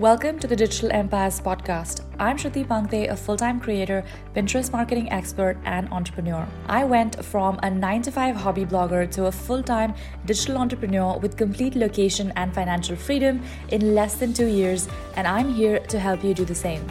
Welcome to the Digital Empires podcast. I'm Shruti Pangtey, a full time creator, Pinterest marketing expert, and entrepreneur. I went from a 9 to 5 hobby blogger to a full time digital entrepreneur with complete location and financial freedom in less than two years, and I'm here to help you do the same.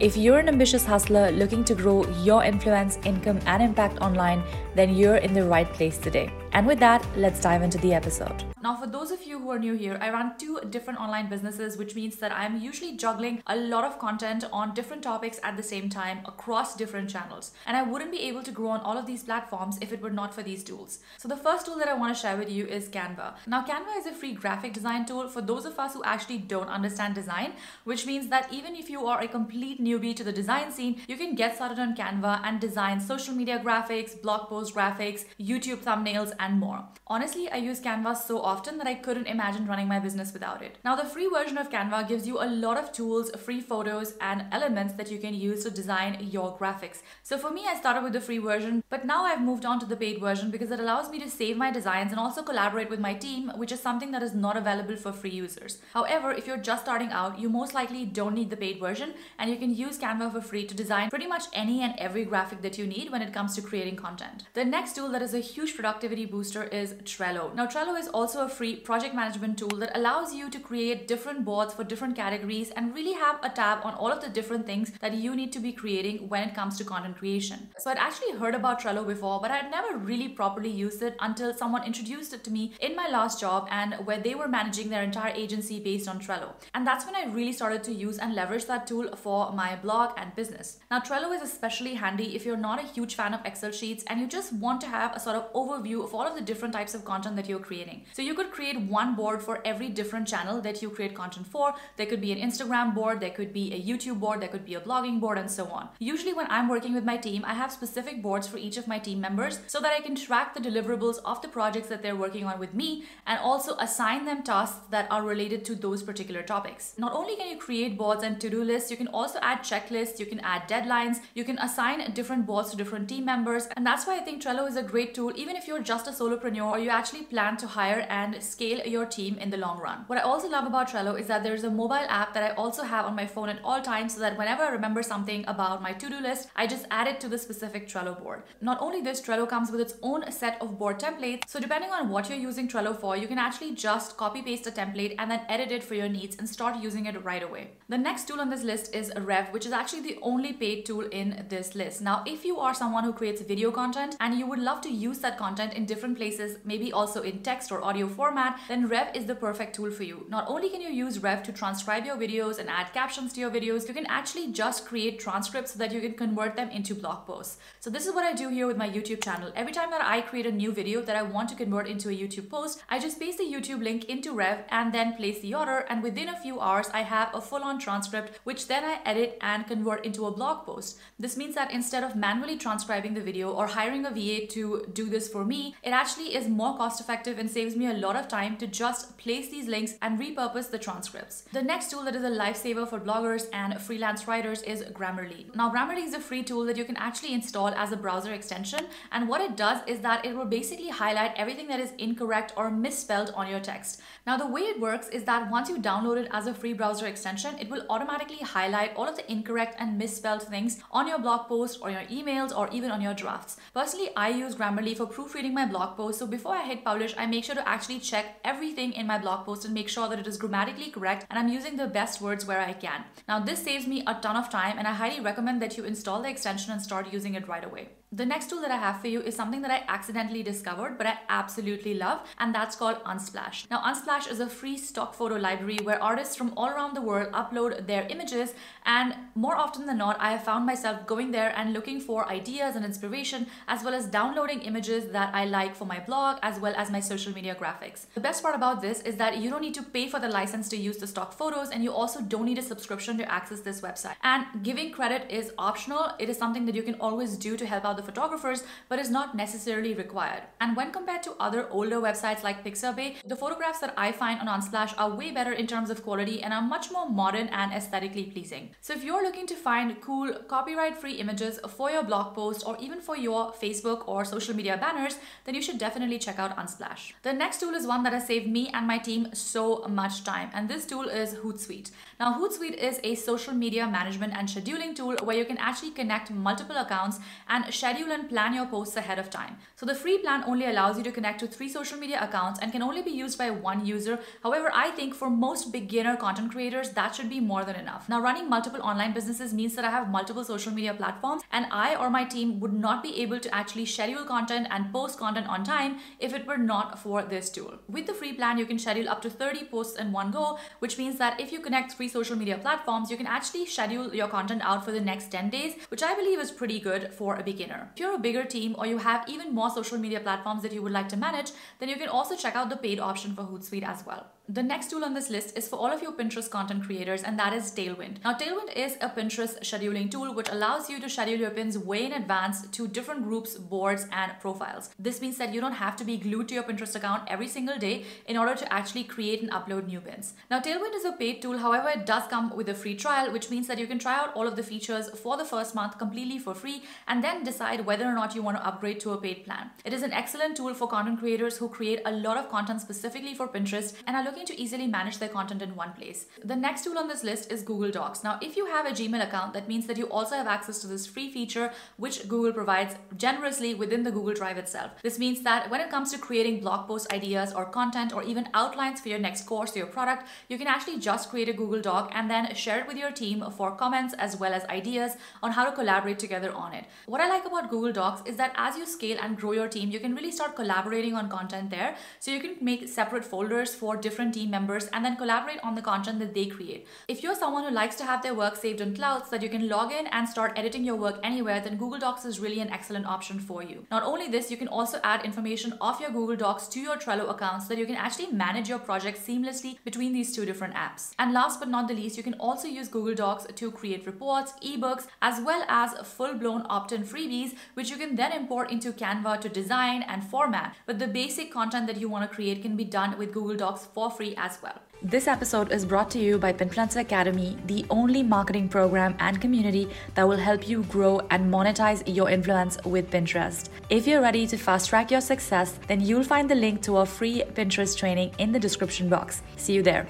If you're an ambitious hustler looking to grow your influence, income, and impact online, then you're in the right place today. And with that, let's dive into the episode. Now, for those of you who are new here, I run two different online businesses, which means that I'm usually juggling a lot of content on different topics at the same time across different channels. And I wouldn't be able to grow on all of these platforms if it were not for these tools. So, the first tool that I want to share with you is Canva. Now, Canva is a free graphic design tool for those of us who actually don't understand design, which means that even if you are a complete newbie to the design scene, you can get started on Canva and design social media graphics, blog graphics, YouTube thumbnails, and more. Honestly, I use Canva so often that I couldn't imagine running my business without it. Now, the free version of Canva gives you a lot of tools, free photos, and elements that you can use to design your graphics. So for me, I started with the free version, but now I've moved on to the paid version because it allows me to save my designs and also collaborate with my team, which is something that is not available for free users. However, if you're just starting out, you most likely don't need the paid version and you can use Canva for free to design pretty much any and every graphic that you need when it comes to creating content. The next tool that is a huge productivity booster is Trello. Now, Trello is also a free project management tool that allows you to create different boards for different categories and really have a tab on all of the different things that you need to be creating when it comes to content creation. So I'd actually heard about Trello before, but I'd never really properly used it until someone introduced it to me in my last job and where they were managing their entire agency based on Trello. And that's when I really started to use and leverage that tool for my blog and business. Now, Trello is especially handy if you're not a huge fan of Excel sheets and you just want to have a sort of overview of all of the different types of content that you're creating. So you could create one board for every different channel that you create content for. There could be an Instagram board, there could be a YouTube board, there could be a blogging board, and so on. Usually, when I'm working with my team, I have specific boards for each of my team members so that I can track the deliverables of the projects that they're working on with me and also assign them tasks that are related to those particular topics. Not only can you create boards and to do lists, you can also add checklists, you can add deadlines, you can assign different boards to different team members. And that's why I think Trello is a great tool, even if you're just a solopreneur or you actually plan to hire and scale your team in the long run. What I also love about Trello is that there's a mobile app that I also have on my phone at all times so that whenever I remember something about my to do list, I just add it to the specific Trello board. Not only this, Trello comes with its own set of board templates. So depending on what you're using Trello for, you can actually just copy paste a template and then edit it for your needs and start using it right away. The next tool on this list is Rev, which is actually the only paid tool in this list. Now, if you are someone who creates video content and you would love to use that content in different places, maybe also in text or audio format, then Rev is the perfect tool for you. Not only can you use Rev to transcribe your videos and add captions to your videos, you can actually just create transcripts so that you can convert them into blog posts. So this is what I do here with my YouTube channel. Every time that I create a new video that I want to convert into a YouTube post, I just paste the YouTube link into Rev and then place the order and within a few hours I have a full-on transcript which then I edit and convert into a blog post. This means that instead of manually transcribing the video or hiring a VA to do this for me, it actually is more cost effective and saves me a lot of time to just place these links and repurpose the transcripts. The next tool that is a lifesaver for bloggers and freelance writers is Grammarly. Now, Grammarly is a free tool that you can actually install as a browser extension. And what it does is that it will basically highlight everything that is incorrect or misspelled on your text. Now, the way it works is that once you download it as a free browser extension, it will automatically highlight all of the incorrect and misspelled things on your blog post or your emails or even on your drafts. Personally, I use Grammarly for proofreading my blog post. So before I hit publish, I make sure to actually check everything in my blog post and make sure that it is grammatically correct and I'm using the best words where I can. Now, this saves me a ton of time and I highly recommend that you install the extension and start using it right away. The next tool that I have for you is something that I accidentally discovered, but I absolutely love, and that's called Unsplash. Now, Unsplash is a free stock photo library where artists from all around the world upload their images, and more often than not, I have found myself going there and looking for ideas and inspiration, as well as downloading images that I like for my blog, as well as my social media graphics. The best part about this is that you don't need to pay for the license to use the stock photos, and you also don't need a subscription to access this website. And giving credit is optional, it is something that you can always do to help out the photographers, but is not necessarily required. And when compared to other older websites like Pixabay, the photographs that I find on Unsplash are way better in terms of quality and are much more modern and aesthetically pleasing. So if you're looking to find cool copyright-free images for your blog post or even for your Facebook or social media banners, then you should definitely check out Unsplash. The next tool is one that has saved me and my team so much time, and this tool is Hootsuite. Now, Hootsuite is a social media management and scheduling tool where you can actually connect multiple accounts and schedule and plan your posts ahead of time. So the free plan only allows you to connect to three social media accounts and can only be used by one user. However, I think for most beginner content creators, that should be more than enough. Now, running multiple online businesses means that I have multiple social media platforms and I or my team would not be able to actually schedule content and post content on time if it were not for this tool. With the free plan, you can schedule up to 30 posts in one go, which means that if you connect three social media platforms, you can actually schedule your content out for the next 10 days, which I believe is pretty good for a beginner. If you're a bigger team or you have even more social media platforms that you would like to manage, then you can also check out the paid option for Hootsuite as well. The next tool on this list is for all of your Pinterest content creators, and that is Tailwind. Now, Tailwind is a Pinterest scheduling tool which allows you to schedule your pins way in advance to different groups, boards, and profiles. This means that you don't have to be glued to your Pinterest account every single day in order to actually create and upload new pins. Now, Tailwind is a paid tool, however, it does come with a free trial, which means that you can try out all of the features for the first month completely for free and then decide whether or not you want to upgrade to a paid plan. It is an excellent tool for content creators who create a lot of content specifically for Pinterest and are looking looking to easily manage their content in one place. The next tool on this list is Google Docs. Now, if you have a Gmail account, that means that you also have access to this free feature which Google provides generously within the Google Drive itself. This means that when it comes to creating blog post ideas or content or even outlines for your next course or your product, you can actually just create a Google Doc and then share it with your team for comments as well as ideas on how to collaborate together on it. What I like about Google Docs is that as you scale and grow your team, you can really start collaborating on content there. So you can make separate folders for different different team members and then collaborate on the content that they create. If you're someone who likes to have their work saved in cloud so that you can log in and start editing your work anywhere, then Google Docs is really an excellent option for you. Not only this, you can also add information off your Google Docs to your Trello account so that you can actually manage your project seamlessly between these two different apps. And last but not the least, you can also use Google Docs to create reports, ebooks, as well as full-blown opt-in freebies, which you can then import into Canva to design and format. But the basic content that you want to create can be done with Google Docs for free as well. This episode is brought to you by Pinfluencer Academy, the only marketing program and community that will help you grow and monetize your influence with Pinterest. If you're ready to fast track your success, then you'll find the link to our free Pinterest training in the description box. See you there.